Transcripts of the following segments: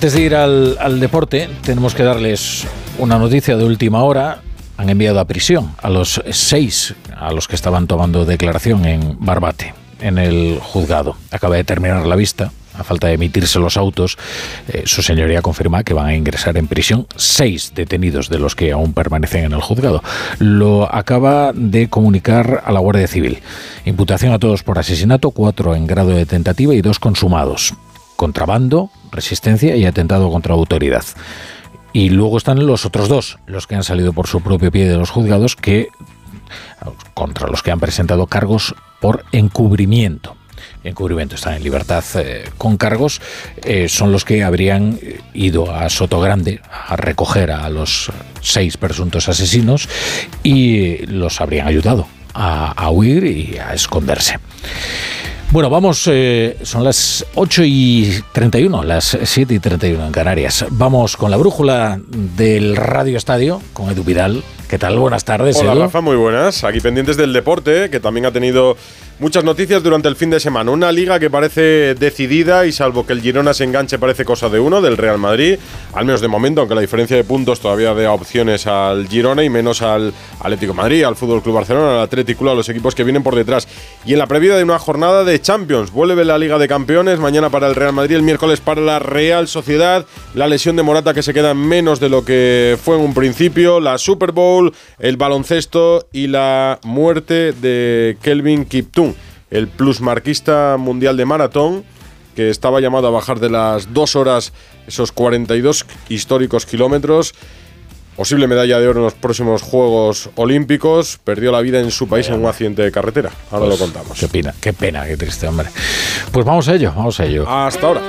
Antes de ir al, al deporte, tenemos que darles una noticia de última hora han enviado a prisión a los seis a los que estaban tomando declaración en Barbate, en el juzgado. Acaba de terminar la vista. A falta de emitirse los autos, eh, su señoría confirma que van a ingresar en prisión seis detenidos de los que aún permanecen en el juzgado. Lo acaba de comunicar a la Guardia Civil. Imputación a todos por asesinato, cuatro en grado de tentativa y dos consumados. Contrabando, resistencia y atentado contra autoridad. Y luego están los otros dos, los que han salido por su propio pie de los juzgados, que contra los que han presentado cargos por encubrimiento. Encubrimiento están en libertad eh, con cargos, eh, son los que habrían ido a Soto Grande a recoger a los seis presuntos asesinos y los habrían ayudado a huir y a esconderse. Bueno, vamos, eh, son las 8 y 31, las 7 y 31 en Canarias. Vamos con la brújula del Radio Estadio, con Edu Vidal. ¿Qué tal? Buenas tardes, Hola, Edu. Rafa, muy buenas. Aquí pendientes del deporte, que también ha tenido muchas noticias durante el fin de semana. Una liga que parece decidida y salvo que el Girona se enganche parece cosa de uno, del Real Madrid, al menos de momento, aunque la diferencia de puntos todavía da opciones al Girona y menos al Atlético Madrid, al Fútbol Club Barcelona, al Atlético, a los equipos que vienen por detrás. Y en la previa de una jornada de Champions, vuelve la Liga de Campeones, mañana para el Real Madrid, el miércoles para la Real Sociedad, la lesión de Morata que se queda en menos de lo que fue en un principio, la Super Bowl, el baloncesto y la muerte de Kelvin Kiptun, el plusmarquista mundial de maratón que estaba llamado a bajar de las dos horas esos 42 históricos kilómetros. Posible medalla de oro en los próximos Juegos Olímpicos. Perdió la vida en su país en un accidente de carretera. Ahora Pues, lo contamos. Qué pena, qué pena, qué triste, hombre. Pues vamos a ello, vamos a ello. Hasta ahora.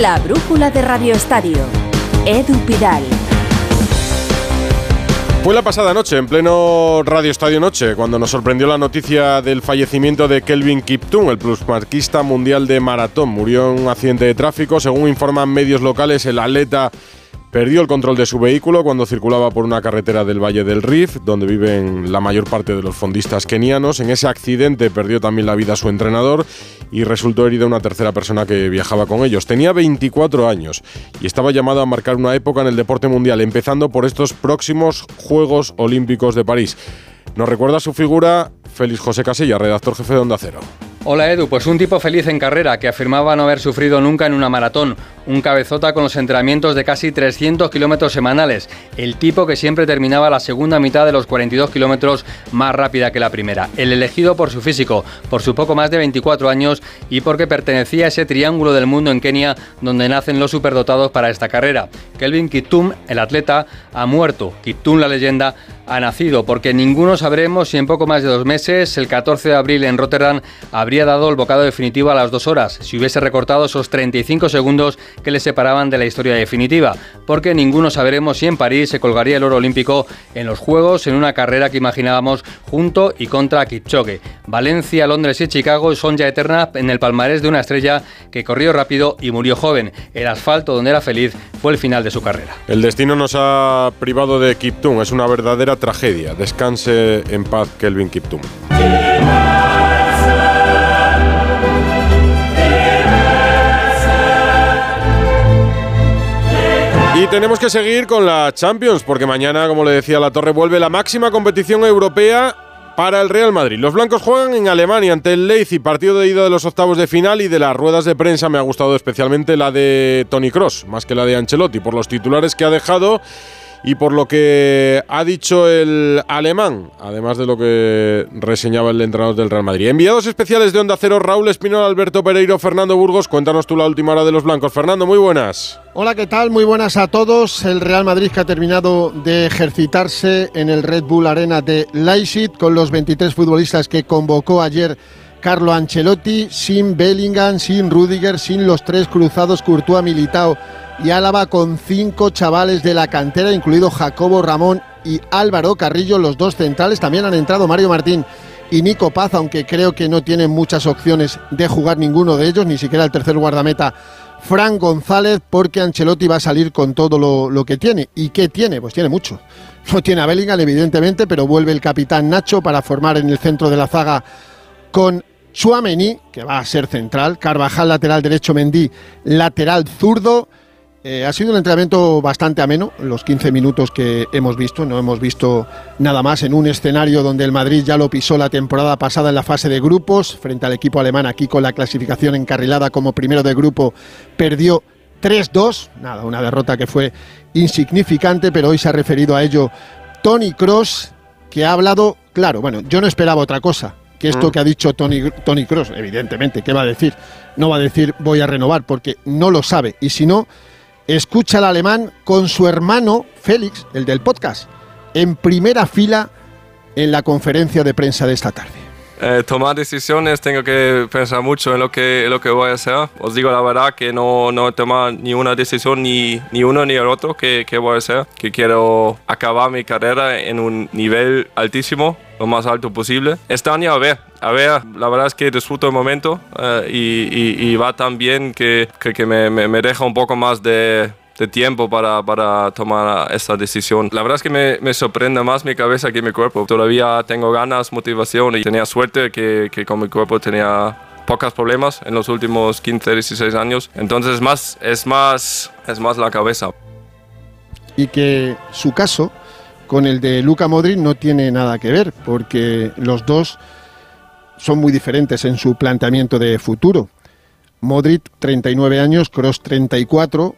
La brújula de Radio Estadio. Edu Pidal. Fue la pasada noche, en pleno Radio Estadio Noche, cuando nos sorprendió la noticia del fallecimiento de Kelvin Kiptum, el plusmarquista mundial de maratón. Murió en un accidente de tráfico. Según informan medios locales, el atleta perdió el control de su vehículo cuando circulaba por una carretera del Valle del Rif, donde viven la mayor parte de los fondistas kenianos. En ese accidente perdió también la vida su entrenador y resultó herida una tercera persona que viajaba con ellos. Tenía 24 años y estaba llamado a marcar una época en el deporte mundial, empezando por estos próximos Juegos Olímpicos de París. Nos recuerda su figura Félix José Casilla, redactor jefe de Onda Cero. Hola Edu, pues un tipo feliz en carrera que afirmaba no haber sufrido nunca en una maratón, un cabezota con los entrenamientos de casi 300 kilómetros semanales, el tipo que siempre terminaba la segunda mitad de los 42 kilómetros más rápida que la primera, el elegido por su físico, por su poco más de 24 años y porque pertenecía a ese triángulo del mundo en Kenia donde nacen los superdotados para esta carrera. Kelvin Kiptum, el atleta, ha muerto, Kiptum la leyenda ha nacido, porque ninguno sabremos si en poco más de dos meses, el 14 de abril en Rotterdam, habría dado el bocado definitivo a las dos horas, si hubiese recortado esos 35 segundos que le separaban de la historia definitiva, porque ninguno sabremos si en París se colgaría el oro olímpico en los Juegos en una carrera que imaginábamos junto y contra Kipchoge. Valencia, Londres y Chicago son ya eternas en el palmarés de una estrella que corrió rápido y murió joven. El asfalto donde era feliz fue el final de su carrera. El destino nos ha privado de Kiptum, es una verdadera tragedia. Descanse en paz, Kelvin Kiptum. Y tenemos que seguir con la Champions, porque mañana, como le decía La Torre, vuelve la máxima competición europea para el Real Madrid. Los blancos juegan en Alemania ante el Leipzig, partido de ida de los octavos de final y de las ruedas de prensa me ha gustado especialmente la de Tony Cross, más que la de Ancelotti, por los titulares que ha dejado y por lo que ha dicho el alemán, además de lo que reseñaba el entrenador del Real Madrid. Enviados especiales de Onda Cero, Raúl Espinol, Alberto Pereiro, Fernando Burgos. Cuéntanos tú la última hora de los blancos. Fernando, muy buenas. Hola, ¿qué tal? Muy buenas a todos. El Real Madrid que ha terminado de ejercitarse en el Red Bull Arena de Leipzig con los 23 futbolistas que convocó ayer Carlo Ancelotti, sin Bellingham, sin Rudiger, sin los tres cruzados Courtois, Militao y Álava con cinco chavales de la cantera, incluido Jacobo Ramón y Álvaro Carrillo, los dos centrales. También han entrado Mario Martín y Nico Paz, aunque creo que no tienen muchas opciones de jugar ninguno de ellos, ni siquiera el tercer guardameta Fran González, porque Ancelotti va a salir con todo lo, lo, que tiene. ¿Y qué tiene? Pues tiene mucho. No tiene a Bellingham, evidentemente, pero vuelve el capitán Nacho para formar en el centro de la zaga con Chuamení, que va a ser central, Carvajal lateral derecho, Mendy lateral zurdo. Eh, ha sido un entrenamiento bastante ameno, los 15 minutos que hemos visto, no hemos visto nada más en un escenario donde el Madrid ya lo pisó la temporada pasada en la fase de grupos, frente al equipo alemán aquí con la clasificación encarrilada como primero de grupo, perdió 3-2, nada, una derrota que fue insignificante, pero hoy se ha referido a ello Tony Cross, que ha hablado, claro, bueno, yo no esperaba otra cosa, que esto que ha dicho Tony, Tony Cross, evidentemente, ¿qué va a decir? No va a decir voy a renovar, porque no lo sabe, y si no escucha al alemán con su hermano Félix, el del podcast, en primera fila en la conferencia de prensa de esta tarde. Eh, tomar decisiones tengo que pensar mucho en lo que, lo que voy a hacer. Os digo la verdad que no, no he tomado ni una decisión, ni, ni uno ni el otro que, que voy a hacer. Que quiero acabar mi carrera en un nivel altísimo, lo más alto posible. Este año a ver, a ver, la verdad es que disfruto el momento eh, y, y, y, va tan bien que, que, que me, me, me deja un poco más de de tiempo para, para, tomar esta decisión. La verdad es que me, me, sorprende más mi cabeza que mi cuerpo. Todavía tengo ganas, motivación y tenía suerte que, que con mi cuerpo tenía pocos problemas en los últimos 15, 16 años. Entonces es más, es más, es más la cabeza. Y que su caso con el de Luca Modric no tiene nada que ver, porque los dos son muy diferentes en su planteamiento de futuro. Modric 39 años, Cross 34,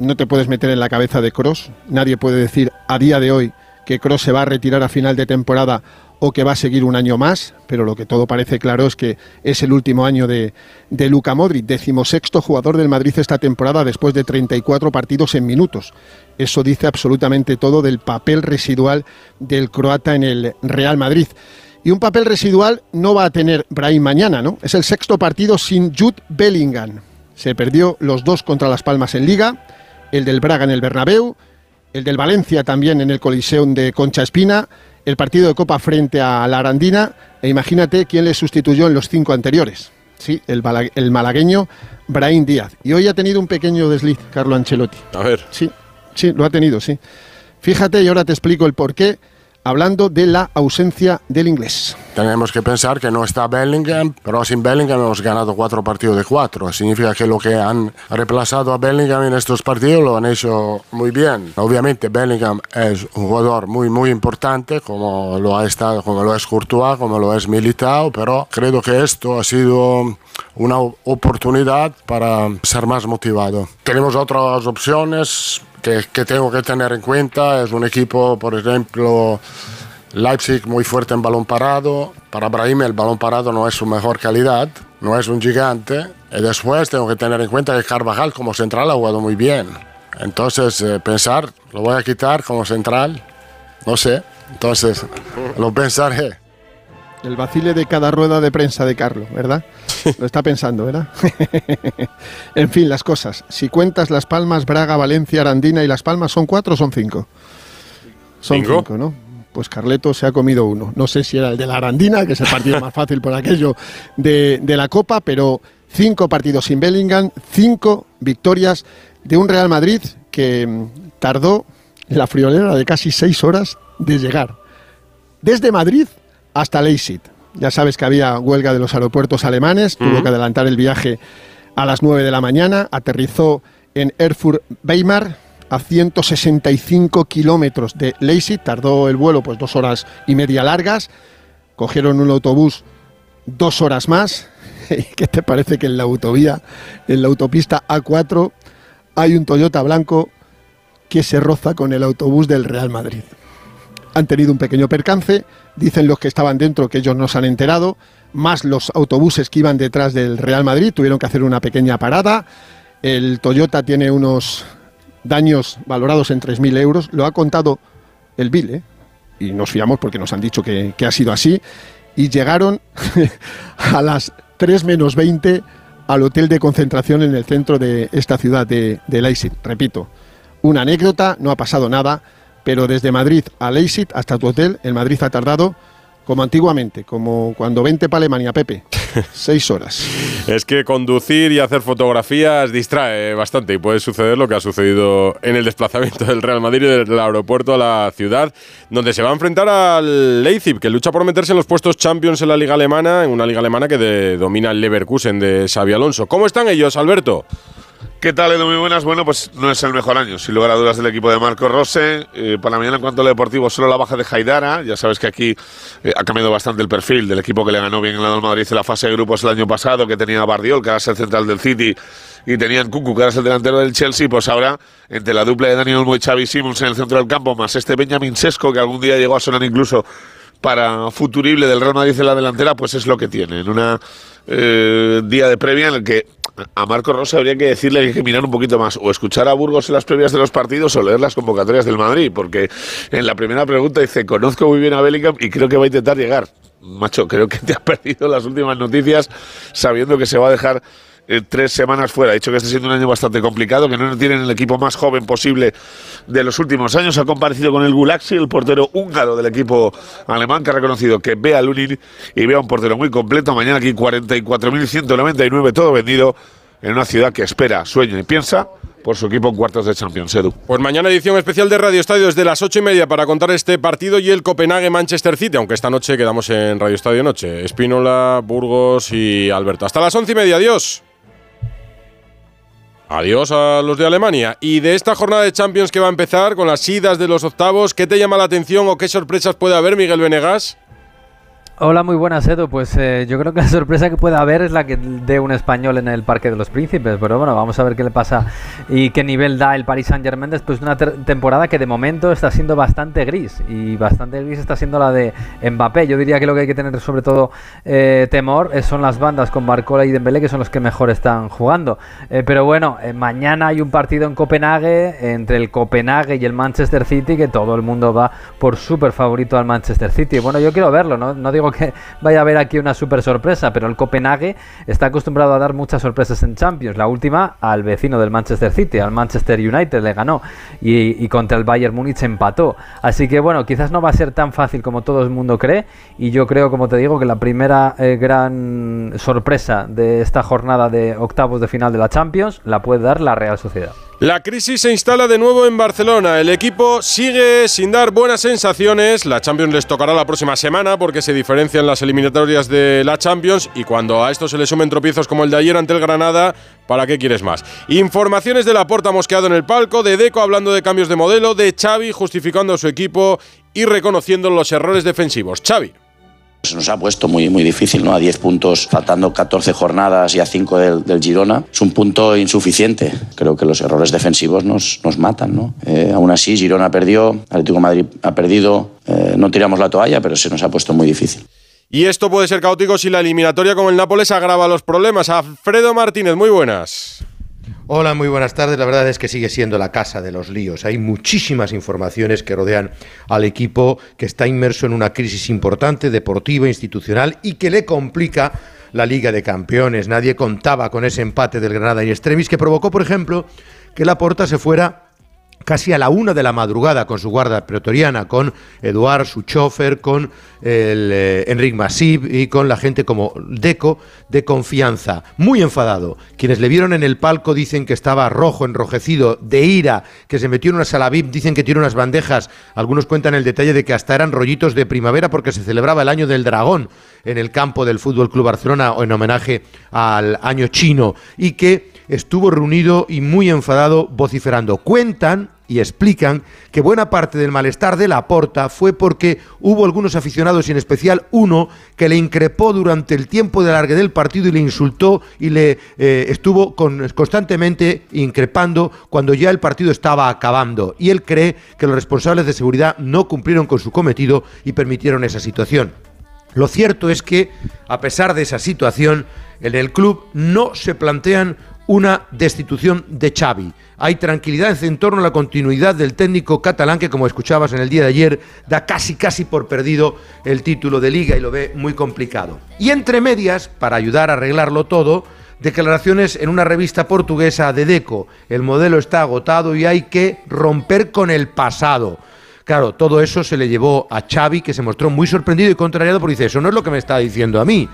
no te puedes meter en la cabeza de Cross. Nadie puede decir a día de hoy que Cross se va a retirar a final de temporada o que va a seguir un año más, pero lo que todo parece claro es que es el último año de, de Luca Modric, decimosexto jugador del Madrid esta temporada después de 34 partidos en minutos. Eso dice absolutamente todo del papel residual del croata en el Real Madrid. Y un papel residual no va a tener Brahim mañana, ¿no? Es el sexto partido sin Jude Bellingham. Se perdió los dos contra Las Palmas en Liga, el del Braga en el Bernabéu, el del Valencia también en el Coliseum de Concha Espina, el partido de Copa frente a la Arandina, e imagínate quién le sustituyó en los cinco anteriores. Sí, el, el malagueño Brahim Díaz. Y hoy ha tenido un pequeño desliz, Carlo Ancelotti. A ver. Sí, sí, lo ha tenido, sí. Fíjate y ahora te explico el porqué hablando de la ausencia del inglés. Tenemos que pensar que no está Bellingham, pero sin Bellingham hemos ganado cuatro partidos de cuatro. Significa que lo que han reemplazado a Bellingham en estos partidos lo han hecho muy bien. Obviamente Bellingham es un jugador muy muy importante, como lo ha estado, como lo es Courtois, como lo es Militao, pero creo que esto ha sido una oportunidad para ser más motivado. Tenemos otras opciones, que, que, tengo que tener en cuenta es un equipo, por ejemplo, Leipzig muy fuerte en balón parado. Para Brahim el balón parado no es su mejor calidad, no es un gigante. Y después tengo que tener en cuenta que Carvajal como central ha jugado muy bien. Entonces, eh, pensar, lo voy a quitar como central, no sé. Entonces, lo pensaré. El vacile de cada rueda de prensa de Carlos, ¿verdad? Lo está pensando, ¿verdad? en fin, las cosas. Si cuentas Las Palmas, Braga, Valencia, Arandina y Las Palmas, ¿son cuatro o son cinco? Son cinco, cinco ¿no? Pues Carleto se ha comido uno. No sé si era el de la Arandina, que es el partido más fácil por aquello de, de la Copa, pero cinco partidos sin Bellingham, cinco victorias de un Real Madrid que tardó la friolera de casi seis horas de llegar. Desde Madrid hasta Leipzig. Ya sabes que había huelga de los aeropuertos alemanes, uh -huh. tuvo que adelantar el viaje a las 9 de la mañana, aterrizó en Erfurt-Weimar a 165 kilómetros de Leipzig, tardó el vuelo pues dos horas y media largas, cogieron un autobús dos horas más. ¿Qué te parece que en la autovía, en la autopista A4, hay un Toyota blanco que se roza con el autobús del Real Madrid? Han tenido un pequeño percance, dicen los que estaban dentro que ellos no se han enterado, más los autobuses que iban detrás del Real Madrid tuvieron que hacer una pequeña parada. El Toyota tiene unos daños valorados en 3.000 euros, lo ha contado el Bill, ¿eh? y nos fiamos porque nos han dicho que, ha sido así, y llegaron a las 3 menos 20 al hotel de concentración en el centro de esta ciudad de, de Leipzig. Repito, una anécdota, no ha pasado nada pero desde Madrid a Leipzig hasta tu hotel, el Madrid ha tardado como antiguamente, como cuando vente para Alemania, Pepe. Seis horas. Es que conducir y hacer fotografías distrae bastante y puede suceder lo que ha sucedido en el desplazamiento del Real Madrid desde el aeropuerto a la ciudad, donde se va a enfrentar al Leipzig, que lucha por meterse en los puestos Champions en la liga alemana, en una liga alemana que domina el Leverkusen de Xavi Alonso. ¿Cómo están ellos, Alberto? ¿Qué tal, Edu? Muy buenas. Bueno, pues no es el mejor año, sin lugar a dudas, del equipo de Marco Rose. Eh, para mañana, en cuanto a lo deportivo, solo la baja de Haidara. Ya sabes que aquí eh, ha cambiado bastante el perfil del equipo que le ganó bien en la del Madrid en la fase de grupos el año pasado, que tenía Bardiol, que era el central del City, y tenían Cucu, que era el delantero del Chelsea. Pues ahora, entre la dupla de Daniel Olmo y Xavi Simons en el centro del campo, más este Benjamin Sesco, que algún día llegó a sonar incluso para futurible del Real Madrid en la delantera, pues es lo que tiene. En una eh, día de previa en el que a Marco Rosa habría que decirle que mirar un poquito más o escuchar a Burgos en las previas de los partidos o leer las convocatorias del Madrid, porque en la primera pregunta dice, conozco muy bien a Bellingham y creo que va a intentar llegar. Macho, creo que te has perdido las últimas noticias sabiendo que se va a dejar eh, tres semanas fuera. Ha dicho que este siendo un año bastante complicado, que no tienen el equipo más joven posible de los últimos años. Ha comparecido con el Gulaxi, el portero húngaro del equipo alemán, que ha reconocido que ve a Lunin y ve a un portero muy completo. Mañana aquí 44.199, todo vendido en una ciudad que espera, sueña y piensa por su equipo en cuartos de Champions, Edu. Pues mañana edición especial de Radio Estadio desde las ocho y media para contar este partido y el Copenhague-Manchester City, aunque esta noche quedamos en Radio Estadio Noche. Espínola, Burgos y Alberto. Hasta las once y media, adiós. Adiós a los de Alemania. Y de esta jornada de Champions que va a empezar con las idas de los octavos, ¿qué te llama la atención o qué sorpresas puede haber, Miguel Venegas? Hola, muy buenas, Edu. Pues eh, yo creo que la sorpresa que puede haber es la que dé un español en el Parque de los Príncipes. Pero bueno, vamos a ver qué le pasa y qué nivel da el Paris Saint Germain después de una temporada que de momento está siendo bastante gris. Y bastante gris está siendo la de Mbappé. Yo diría que lo que hay que tener sobre todo eh, temor son las bandas con Barcola y Dembélé, que son los que mejor están jugando. Eh, pero bueno, mañana hay un partido en Copenhague entre el Copenhague y el Manchester City, que todo el mundo va por súper favorito al Manchester City. Bueno, yo quiero verlo, no, no digo que vaya a haber aquí una super sorpresa, pero el Copenhague está acostumbrado a dar muchas sorpresas en Champions. La última al vecino del Manchester City, al Manchester United le ganó y, contra el Bayern Múnich empató. Así que bueno, quizás no va a ser tan fácil como todo el mundo cree y yo creo, como te digo, que la primera eh, gran sorpresa de esta jornada de octavos de final de la Champions la puede dar la Real Sociedad. La crisis se instala de nuevo en Barcelona. El equipo sigue sin dar buenas sensaciones. La Champions les tocará la próxima semana porque se diferencian las eliminatorias de la Champions y cuando a esto se le sumen tropiezos como el de ayer ante el Granada, ¿para qué quieres más? Informaciones de la Porta mosqueado en el palco, de Deco hablando de cambios de modelo, de Xavi justificando a su equipo y reconociendo los errores defensivos. Xavi. Se nos ha puesto muy, muy difícil, ¿no? A 10 puntos, faltando 14 jornadas y a 5 del, Girona. Es un punto insuficiente. Creo que los errores defensivos nos, nos matan, ¿no? Eh, aún así, Girona perdió, Atlético Madrid ha perdido. Eh, no tiramos la toalla, pero se nos ha puesto muy difícil. Y esto puede ser caótico si la eliminatoria con el Nápoles agrava los problemas. Alfredo Martínez, muy buenas. Hola, muy buenas tardes. La verdad es que sigue siendo la casa de los líos. Hay muchísimas informaciones que rodean al equipo que está inmerso en una crisis importante, deportiva, institucional y que le complica la Liga de Campeones. Nadie contaba con ese empate del Granada y Extremis que provocó, por ejemplo, que la Porta se fuera casi a la una de la madrugada con su guarda pretoriana, con Eduard, su chofer, con el eh, Enric Masip y con la gente como Deco de confianza. Muy enfadado. Quienes le vieron en el palco dicen que estaba rojo, enrojecido, de ira, que se metió en una sala VIP, dicen que tiene unas bandejas. Algunos cuentan el detalle de que hasta eran rollitos de primavera porque se celebraba el año del dragón en el campo del Fútbol Club Barcelona en homenaje al año chino y que estuvo reunido y muy enfadado vociferando. Cuentan y explican que buena parte del malestar de la porta fue porque hubo algunos aficionados y en especial uno que le increpó durante el tiempo de alargue del partido y le insultó y le eh, estuvo constantemente increpando cuando ya el partido estaba acabando y él cree que los responsables de seguridad no cumplieron con su cometido y permitieron esa situación. Lo cierto es que, a pesar de esa situación, en el club no se plantean una destitución de Xavi. Hay tranquilidad en torno a la continuidad del técnico catalán que, como escuchabas en el día de ayer, da casi casi por perdido el título de liga y lo ve muy complicado. Y entre medias, para ayudar a arreglarlo todo, declaraciones en una revista portuguesa de Deco. El modelo está agotado y hay que romper con el pasado. Claro, todo eso se le llevó a Xavi, que se mostró muy sorprendido y contrariado porque dice, eso no es lo que me está diciendo a mí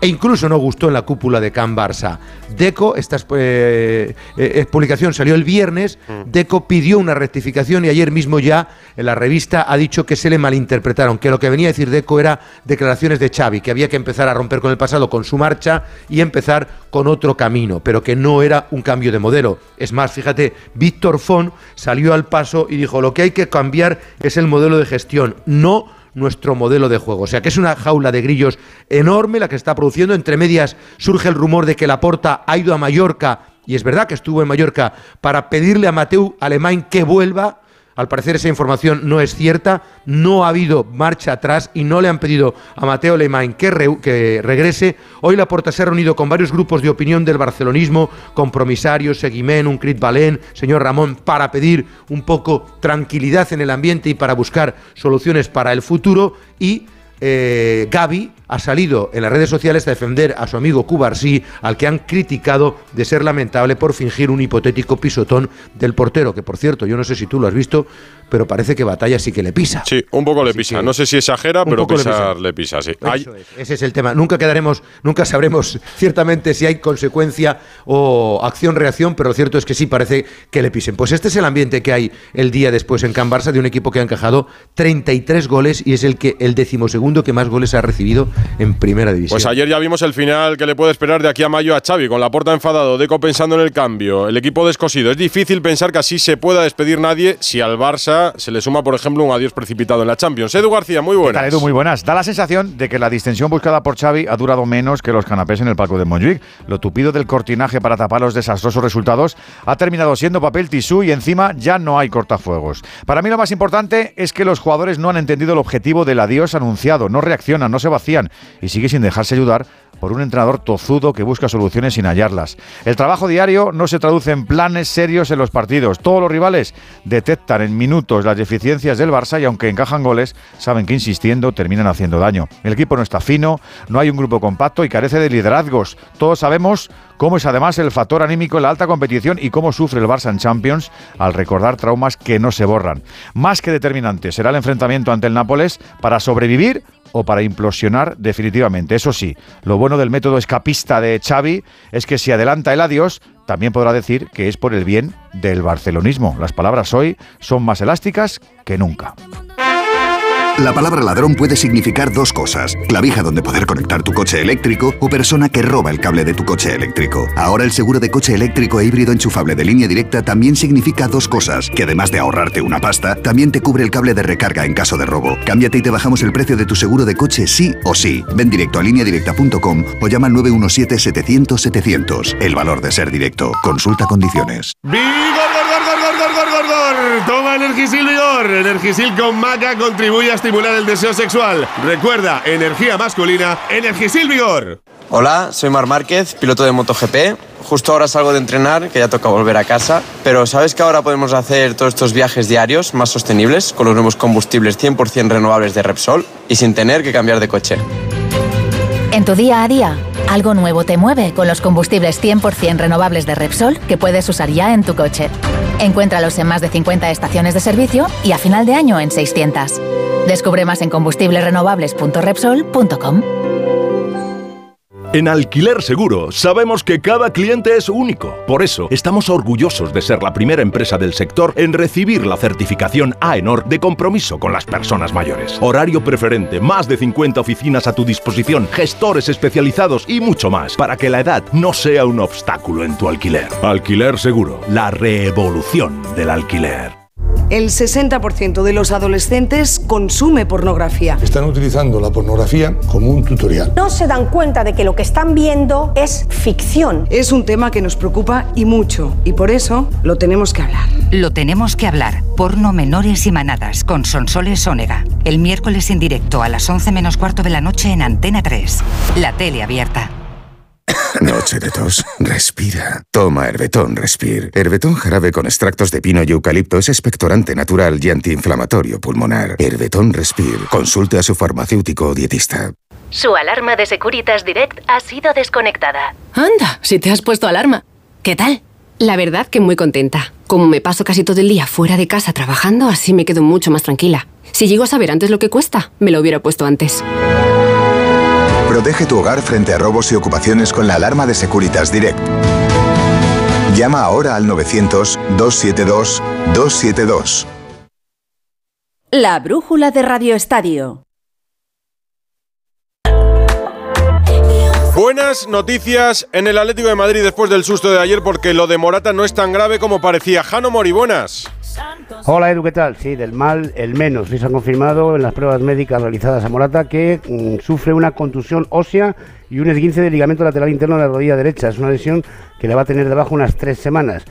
e incluso no gustó en la cúpula de Can Barça. Deco, esta eh, eh, publicación salió el viernes, mm. Deco pidió una rectificación y ayer mismo ya en la revista ha dicho que se le malinterpretaron, que lo que venía a decir Deco era declaraciones de Xavi, que había que empezar a romper con el pasado con su marcha y empezar con otro camino, pero que no era un cambio de modelo. Es más, fíjate, Víctor Font salió al paso y dijo, lo que hay que cambiar es el modelo de gestión, no nuestro modelo de juego. O sea que es una jaula de grillos enorme la que está produciendo. Entre medias surge el rumor de que Laporta ha ido a Mallorca, y es verdad que estuvo en Mallorca, para pedirle a Mateu Alemán que vuelva al parecer esa información no es cierta, no ha habido marcha atrás y no le han pedido a Mateo Lemain que, que regrese. Hoy la Porta se ha reunido con varios grupos de opinión del barcelonismo, compromisarios, Seguimén, Uncrit Balén, señor Ramón, para pedir un poco tranquilidad en el ambiente y para buscar soluciones para el futuro y eh, Gaby ha salido en las redes sociales a defender a su amigo Cubarsí, al que han criticado de ser lamentable por fingir un hipotético pisotón del portero, que por cierto, yo no sé si tú lo has visto, pero parece que Batalla sí que le pisa. Sí, un poco le pisa. No sé si exagera, pero pisar le pisa, sí. ese es el tema. Nunca quedaremos, nunca sabremos ciertamente si hay consecuencia o acción-reacción, pero lo cierto es que sí parece que le pisen. Pues este es el ambiente que hay el día después en Can Barça de un equipo que ha encajado 33 goles y es el que el decimosegundo que más goles ha recibido en primera división. Pues ayer ya vimos el final que le puede esperar de aquí a mayo a Xavi, con la puerta enfadado, Deco pensando en el cambio, el equipo descosido. Es difícil pensar que así se pueda despedir nadie si al Barça se le suma, por ejemplo, un adiós precipitado en la Champions. Edu García, muy buenas. Edu, muy buenas. Da la sensación de que la distensión buscada por Xavi ha durado menos que los canapés en el palco de Montjuic. Lo tupido del cortinaje para tapar los desastrosos resultados ha terminado siendo papel tisú y encima ya no hay cortafuegos. Para mí lo más importante es que los jugadores no han entendido el objetivo del adiós anunciado, no reaccionan, no se vacían y sigue sin dejarse ayudar por un entrenador tozudo que busca soluciones sin hallarlas. El trabajo diario no se traduce en planes serios en los partidos. Todos los rivales detectan en minutos las deficiencias del Barça y aunque encajan goles, saben que insistiendo terminan haciendo daño. El equipo no está fino, no hay un grupo compacto y carece de liderazgos. Todos sabemos cómo es además el factor anímico en la alta competición y cómo sufre el Barça en Champions al recordar traumas que no se borran. Más que determinante será el enfrentamiento ante el Nápoles para sobrevivir o para implosionar definitivamente. Eso sí, lo bueno del método escapista de Xavi es que si adelanta el adiós, también podrá decir que es por el bien del barcelonismo. Las palabras hoy son más elásticas que nunca. La palabra ladrón puede significar dos cosas. Clavija donde poder conectar tu coche eléctrico o persona que roba el cable de tu coche eléctrico. Ahora el seguro de coche eléctrico e híbrido enchufable de línea directa también significa dos cosas. Que además de ahorrarte una pasta, también te cubre el cable de recarga en caso de robo. Cámbiate y te bajamos el precio de tu seguro de coche sí o sí. Ven directo a lineadirecta.com o llama al 917-700-700. El valor de ser directo. Consulta condiciones. Toma Energisil Vigor. Energisil con maca contribuye a estimular el deseo sexual. Recuerda, energía masculina, Energisil Vigor. Hola, soy Mar Márquez, piloto de MotoGP. Justo ahora salgo de entrenar, que ya toca volver a casa. Pero ¿sabes que ahora podemos hacer todos estos viajes diarios más sostenibles con los nuevos combustibles 100% renovables de Repsol y sin tener que cambiar de coche? En tu día a día, algo nuevo te mueve con los combustibles 100% renovables de Repsol que puedes usar ya en tu coche. Encuéntralos en más de 50 estaciones de servicio y a final de año en 600. Descubre más en combustiblesrenovables.repsol.com. En Alquiler Seguro sabemos que cada cliente es único. Por eso estamos orgullosos de ser la primera empresa del sector en recibir la certificación AENOR de compromiso con las personas mayores. Horario preferente, más de 50 oficinas a tu disposición, gestores especializados y mucho más para que la edad no sea un obstáculo en tu alquiler. Alquiler Seguro, la revolución del alquiler el 60% de los adolescentes consume pornografía. Están utilizando la pornografía como un tutorial. No se dan cuenta de que lo que están viendo es ficción. Es un tema que nos preocupa y mucho, y por eso lo tenemos que hablar. Lo tenemos que hablar. Porno menores y manadas con Sonsoles Ónega. El miércoles en directo a las 11 menos cuarto de la noche en Antena 3. La tele abierta. Noche de tos. Respira. Toma Herbetón Respir. Herbetón jarabe con extractos de pino y eucalipto es expectorante natural y antiinflamatorio pulmonar. Herbetón Respir. Consulte a su farmacéutico o dietista. Su alarma de Securitas Direct ha sido desconectada. Anda, si te has puesto alarma. ¿Qué tal? La verdad que muy contenta. Como me paso casi todo el día fuera de casa trabajando, así me quedo mucho más tranquila. Si llego a saber antes lo que cuesta, me lo hubiera puesto antes. Protege tu hogar frente a robos y ocupaciones con la alarma de Securitas Direct. Llama ahora al 900-272-272. La brújula de Radio Estadio. Buenas noticias en el Atlético de Madrid después del susto de ayer porque lo de Morata no es tan grave como parecía. Jano Mori, buenas. Hola Edu, ¿qué tal? Sí, del mal el menos. se ha confirmado en las pruebas médicas realizadas a Morata que mm, sufre una contusión ósea y un esguince del ligamento lateral interno de la rodilla derecha. Es una lesión que le va a tener debajo unas tres semanas.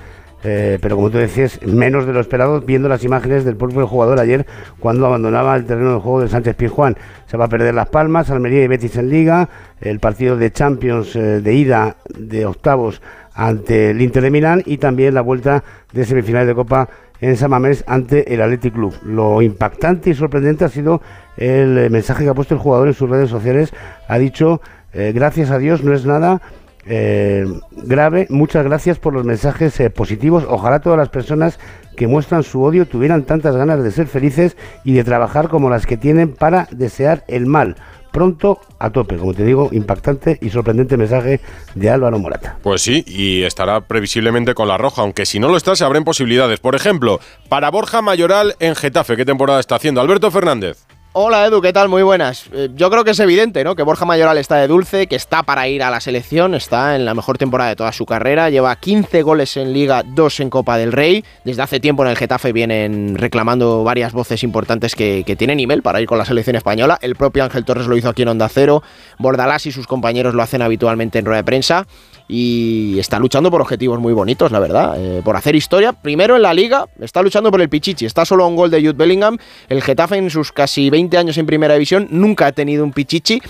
Eh, pero como tú decías, menos de lo esperado viendo las imágenes del propio jugador ayer cuando abandonaba el terreno de juego de Sánchez Pizjuán. Se va a perder Las Palmas, Almería y Betis en Liga, el partido de Champions eh, de ida de octavos ante el Inter de Milán y también la vuelta de semifinales de Copa en San Mamés ante el Athletic Club. Lo impactante y sorprendente ha sido el eh, mensaje que ha puesto el jugador en sus redes sociales. Ha dicho, gracias a Dios, no es nada eh, grave. Muchas gracias por los mensajes eh, positivos. Ojalá todas las personas que muestran su odio tuvieran tantas ganas de ser felices y de trabajar como las que tienen para desear el mal. Pronto a tope, como te digo, impactante y sorprendente mensaje de Álvaro Morata. Pues sí, y estará previsiblemente con la roja, aunque si no lo está se abren posibilidades. Por ejemplo, para Borja Mayoral en Getafe, ¿qué temporada está haciendo? Alberto Fernández. Hola Edu, ¿qué tal? Muy buenas. Eh, yo creo que es evidente, ¿no? Que Borja Mayoral está de dulce, que está para ir a la selección, está en la mejor temporada de toda su carrera, lleva 15 goles en Liga, 2 en Copa del Rey. Desde hace tiempo en el Getafe vienen reclamando varias voces importantes que, que tiene nivel para ir con la selección española. El propio Ángel Torres lo hizo aquí en Onda Cero, Bordalás y sus compañeros lo hacen habitualmente en rueda de prensa y está luchando por objetivos muy bonitos, la verdad, eh, por hacer historia. Primero en la liga, está luchando por el Pichichi, está solo un gol de Jude Bellingham. El Getafe en sus casi 20 años en primera división nunca ha tenido un Pichichi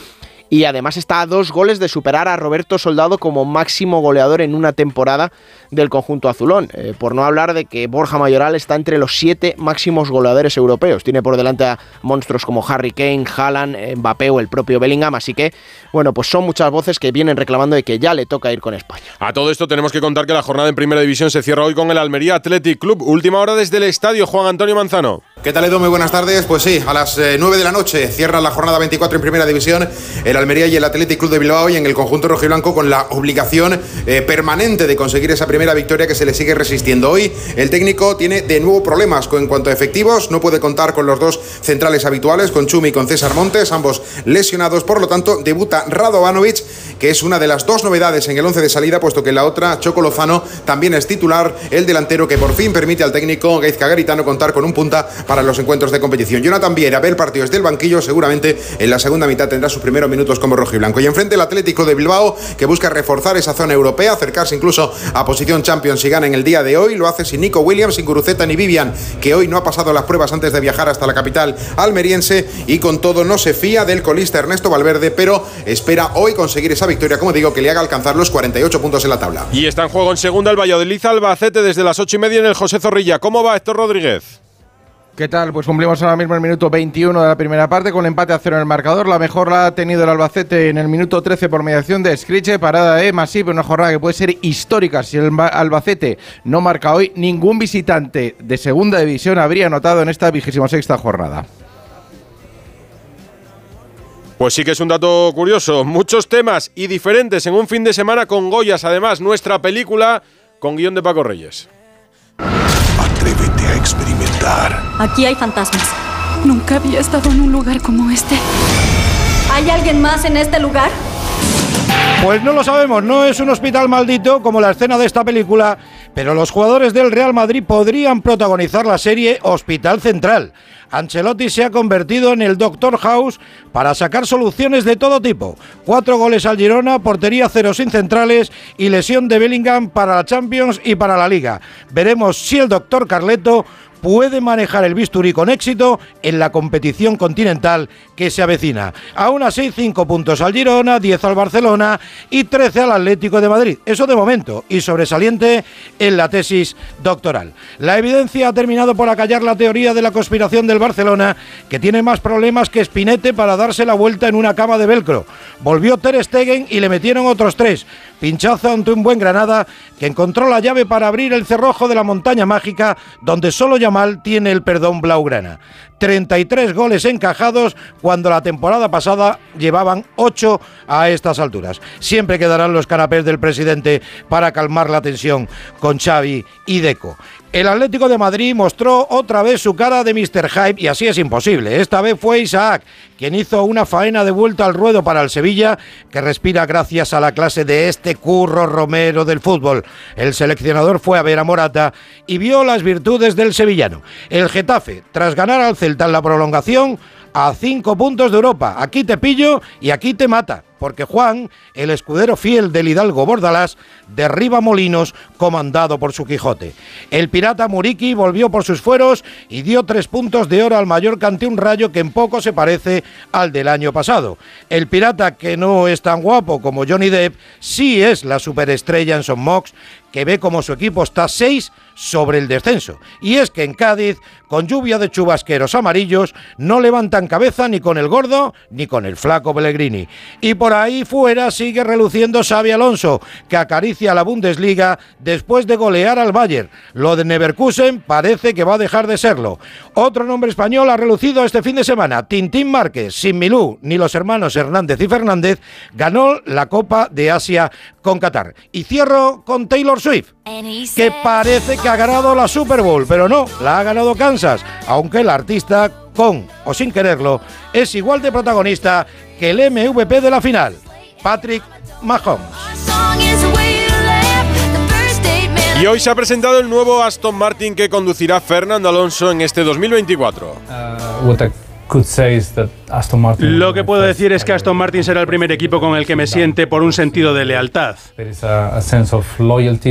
y además está a dos goles de superar a Roberto Soldado como máximo goleador en una temporada del conjunto azulón. Eh, por no hablar de que Borja Mayoral está entre los siete máximos goleadores europeos. Tiene por delante a monstruos como Harry Kane, Haaland, Mbappé o el propio Bellingham. Así que, bueno, pues son muchas voces que vienen reclamando de que ya le toca ir con España. A todo esto tenemos que contar que la jornada en primera división se cierra hoy con el Almería Athletic Club. Última hora desde el estadio, Juan Antonio Manzano. ¿Qué tal, Edu? Muy buenas tardes. Pues sí, a las 9 eh, de la noche cierra la jornada 24 en primera división el Almería y el Athletic Club de Bilbao y en el conjunto rojiblanco con la obligación eh, permanente de conseguir esa primera victoria que se le sigue resistiendo. Hoy el técnico tiene de nuevo problemas en cuanto a efectivos, no puede contar con los dos centrales habituales, con Chumi y con César Montes, ambos lesionados, por lo tanto debuta Radovanovic, que es una de las dos novedades en el 11 de salida, puesto que la otra, Choco Lozano, también es titular, el delantero que por fin permite al técnico Gaizka Garitano contar con un punta para los encuentros de competición. Jonathan Viera ve el partido desde el banquillo, seguramente en la segunda mitad tendrá sus primeros minutos como rojiblanco. Y enfrente el Atlético de Bilbao, que busca reforzar esa zona europea, acercarse incluso a posición Champions y gana en el día de hoy. Lo hace sin Nico Williams, sin Guruceta ni Vivian, que hoy no ha pasado las pruebas antes de viajar hasta la capital almeriense. Y con todo no se fía del colista Ernesto Valverde, pero espera hoy conseguir esa victoria, como digo, que le haga alcanzar los 48 puntos en la tabla. Y está en juego en segunda el Valladolid Albacete desde las 8 y media en el José Zorrilla. ¿Cómo va Héctor Rodríguez? ¿Qué tal? Pues cumplimos ahora mismo el minuto 21 de la primera parte con el empate a cero en el marcador. La mejor la ha tenido el Albacete en el minuto 13 por mediación de Scriche, parada de Masip, una jornada que puede ser histórica. Si el Albacete no marca hoy, ningún visitante de segunda división habría anotado en esta vigésima sexta jornada. Pues sí que es un dato curioso. Muchos temas y diferentes en un fin de semana con Goyas. Además, nuestra película con guion de Paco Reyes. Atrévete a experimentar. Aquí hay fantasmas. Nunca había estado en un lugar como este. ¿Hay alguien más en este lugar? Pues no lo sabemos, no es un hospital maldito como la escena de esta película, pero los jugadores del Real Madrid podrían protagonizar la serie Hospital Central. Ancelotti se ha convertido en el Doctor House para sacar soluciones de todo tipo. Cuatro goles al Girona, portería cero sin centrales y lesión de Bellingham para la Champions y para la Liga. Veremos si el Doctor Carleto puede manejar el bisturí con éxito en la competición continental que se avecina. Aún así, 5 puntos al Girona, 10 al Barcelona y 13 al Atlético de Madrid. Eso de momento, y sobresaliente en la tesis doctoral. La evidencia ha terminado por acallar la teoría de la conspiración del Barcelona, que tiene más problemas que Spinete para darse la vuelta en una cama de velcro. Volvió Ter Stegen y le metieron otros tres. Pinchazo ante un buen Granada que encontró la llave para abrir el cerrojo de la montaña mágica donde solo Yamal tiene el perdón blaugrana. 33 goles encajados cuando la temporada pasada llevaban 8 a estas alturas. Siempre quedarán los canapés del presidente para calmar la tensión con Xavi y Deco. El Atlético de Madrid mostró otra vez su cara de Mr. Hype y así es imposible. Esta vez fue Isaac quien hizo una faena de vuelta al ruedo para el Sevilla, que respira gracias a la clase de este curro Romero del fútbol. El seleccionador fue a ver a Morata y vio las virtudes del sevillano. El Getafe, tras ganar al Celta en la prolongación, a cinco puntos de Europa. Aquí te pillo y aquí te mata porque Juan, el escudero fiel del Hidalgo Bordalás, derriba molinos comandado por su Quijote. El pirata Muriqui volvió por sus fueros y dio tres puntos de oro al Mallorca ante un rayo que en poco se parece al del año pasado. El pirata, que no es tan guapo como Johnny Depp, sí es la superestrella en Son Mox, que ve como su equipo está seis sobre el descenso. Y es que en Cádiz, con lluvia de chubasqueros amarillos, no levantan cabeza ni con el gordo ni con el flaco Pellegrini. Y por ahí fuera sigue reluciendo Xavi Alonso, que acaricia la Bundesliga después de golear al Bayern. Lo de Neverkusen parece que va a dejar de serlo. Otro nombre español ha relucido este fin de semana. Tintín Márquez, sin Milú ni los hermanos Hernández y Fernández, ganó la Copa de Asia con Qatar. Y cierro con Taylor Swift, que parece que ha ganado la Super Bowl, pero no, la ha ganado Kansas, aunque el artista, con o sin quererlo, es igual de protagonista que el MVP de la final, Patrick Mahomes. Y hoy se ha presentado el nuevo Aston Martin que conducirá Fernando Alonso en este 2024. Lo que puedo decir es que Aston Martin será el primer equipo con el que me siente por un sentido de lealtad.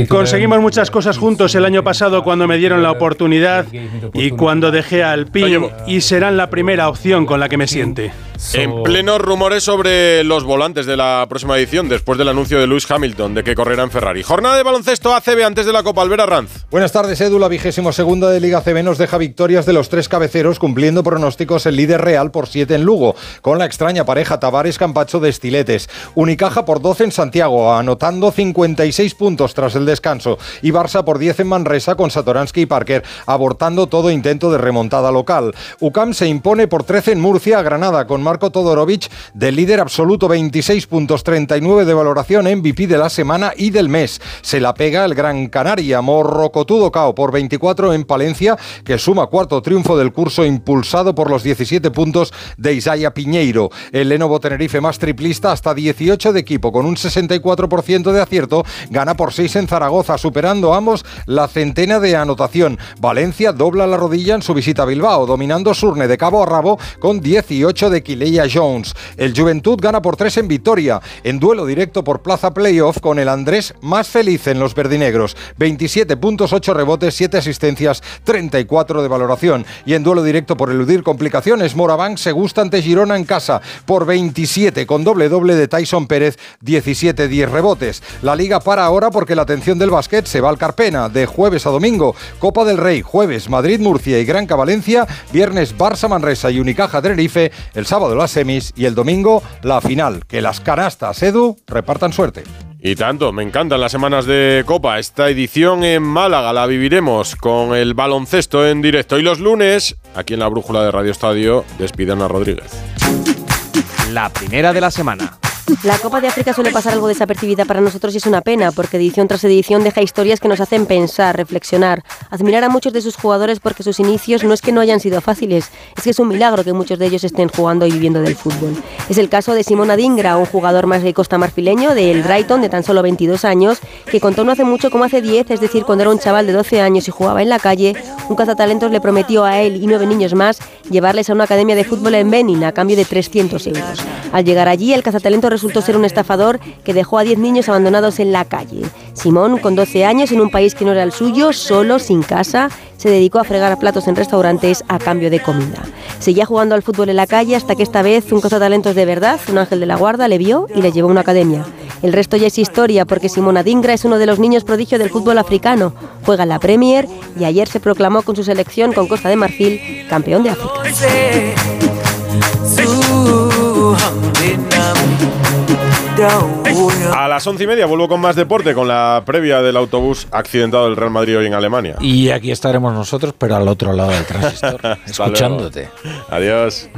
Conseguimos muchas cosas juntos el año pasado cuando me dieron la oportunidad y cuando dejé a Alpine y serán la primera opción con la que me siente. En plenos rumores sobre los volantes de la próxima edición, después del anuncio de Lewis Hamilton de que correrá en Ferrari. Jornada de baloncesto ACB antes de la Copa Albera Ranz. Buenas tardes, Edu. La vigésimo segunda de Liga ACB nos deja victorias de los tres cabeceros, cumpliendo pronósticos el líder real por 7 en Lugo, con la extraña pareja Tavares Campacho de Estiletes. Unicaja por 12 en Santiago, anotando 56 puntos tras el descanso. Y Barça por 10 en Manresa, con Satoransky y Parker, abortando todo intento de remontada local. UCAM se impone por 13 en Murcia a Granada, con Marco Todorovic del líder absoluto, 26 puntos, 39 de valoración, MVP de la semana y del mes. Se la pega el Gran Canaria, Morrocotudo Cao por 24 en Palencia, que suma cuarto triunfo del curso impulsado por los 17 puntos de Isaiah Piñeiro. El Lenovo Tenerife más triplista, hasta 18 de equipo, con un 64% de acierto, gana por 6 en Zaragoza, superando ambos la centena de anotación. Valencia dobla la rodilla en su visita a Bilbao, dominando Surne de cabo a rabo con 18 de Quileia Jones. El Juventud gana por 3 en Vitoria, en duelo directo por plaza playoff con el Andrés más feliz en los verdinegros. 27 puntos, 8 rebotes, 7 asistencias, 34 de valoración. Y en duelo directo por eludir complicaciones, Morabank se gusta ante Girona en casa por 27 con doble doble de Tyson Pérez, 17-10 rebotes. La liga para ahora porque la atención del básquet se va al Carpena de jueves a domingo. Copa del Rey, jueves Madrid-Murcia y Granca Valencia, viernes Barça-Manresa y Unicaja Tenerife, el sábado las semis y el domingo la final. Que las canastas, Edu, repartan suerte. Y tanto, me encantan las semanas de Copa. Esta edición en Málaga la viviremos con el baloncesto en directo. Y los lunes, aquí en la brújula de Radio Estadio, despidan a Rodríguez. La primera de la semana. La Copa de África suele pasar algo desapercibida para nosotros y es una pena, porque edición tras edición deja historias que nos hacen pensar, reflexionar, admirar a muchos de sus jugadores porque sus inicios no es que no hayan sido fáciles, es que es un milagro que muchos de ellos estén jugando y viviendo del fútbol. Es el caso de Simón Adingra, un jugador más de costa marfileño del Brighton de tan solo 22 años, que contó no hace mucho como hace 10, es decir, cuando era un chaval de 12 años y jugaba en la calle, un cazatalentos le prometió a él y nueve niños más llevarles a una academia de fútbol en Benin a cambio de 300 euros. Al llegar allí, el cazatalentos resultó ser un estafador que dejó a 10 niños abandonados en la calle. Simón, con 12 años, en un país que no era el suyo, solo, sin casa, se dedicó a fregar platos en restaurantes a cambio de comida. Seguía jugando al fútbol en la calle hasta que esta vez un cazatalentos de verdad, un ángel de la guarda, le vio y le llevó a una academia. El resto ya es historia porque Simón Adingra es uno de los niños prodigio del fútbol africano. Juega en la Premier y ayer se proclamó con su selección con Costa de Marfil campeón de África. A las once y media vuelvo con más deporte, con la previa del autobús accidentado del Real Madrid hoy en Alemania. Y aquí estaremos nosotros, pero al otro lado del transistor, escuchándote. Adiós.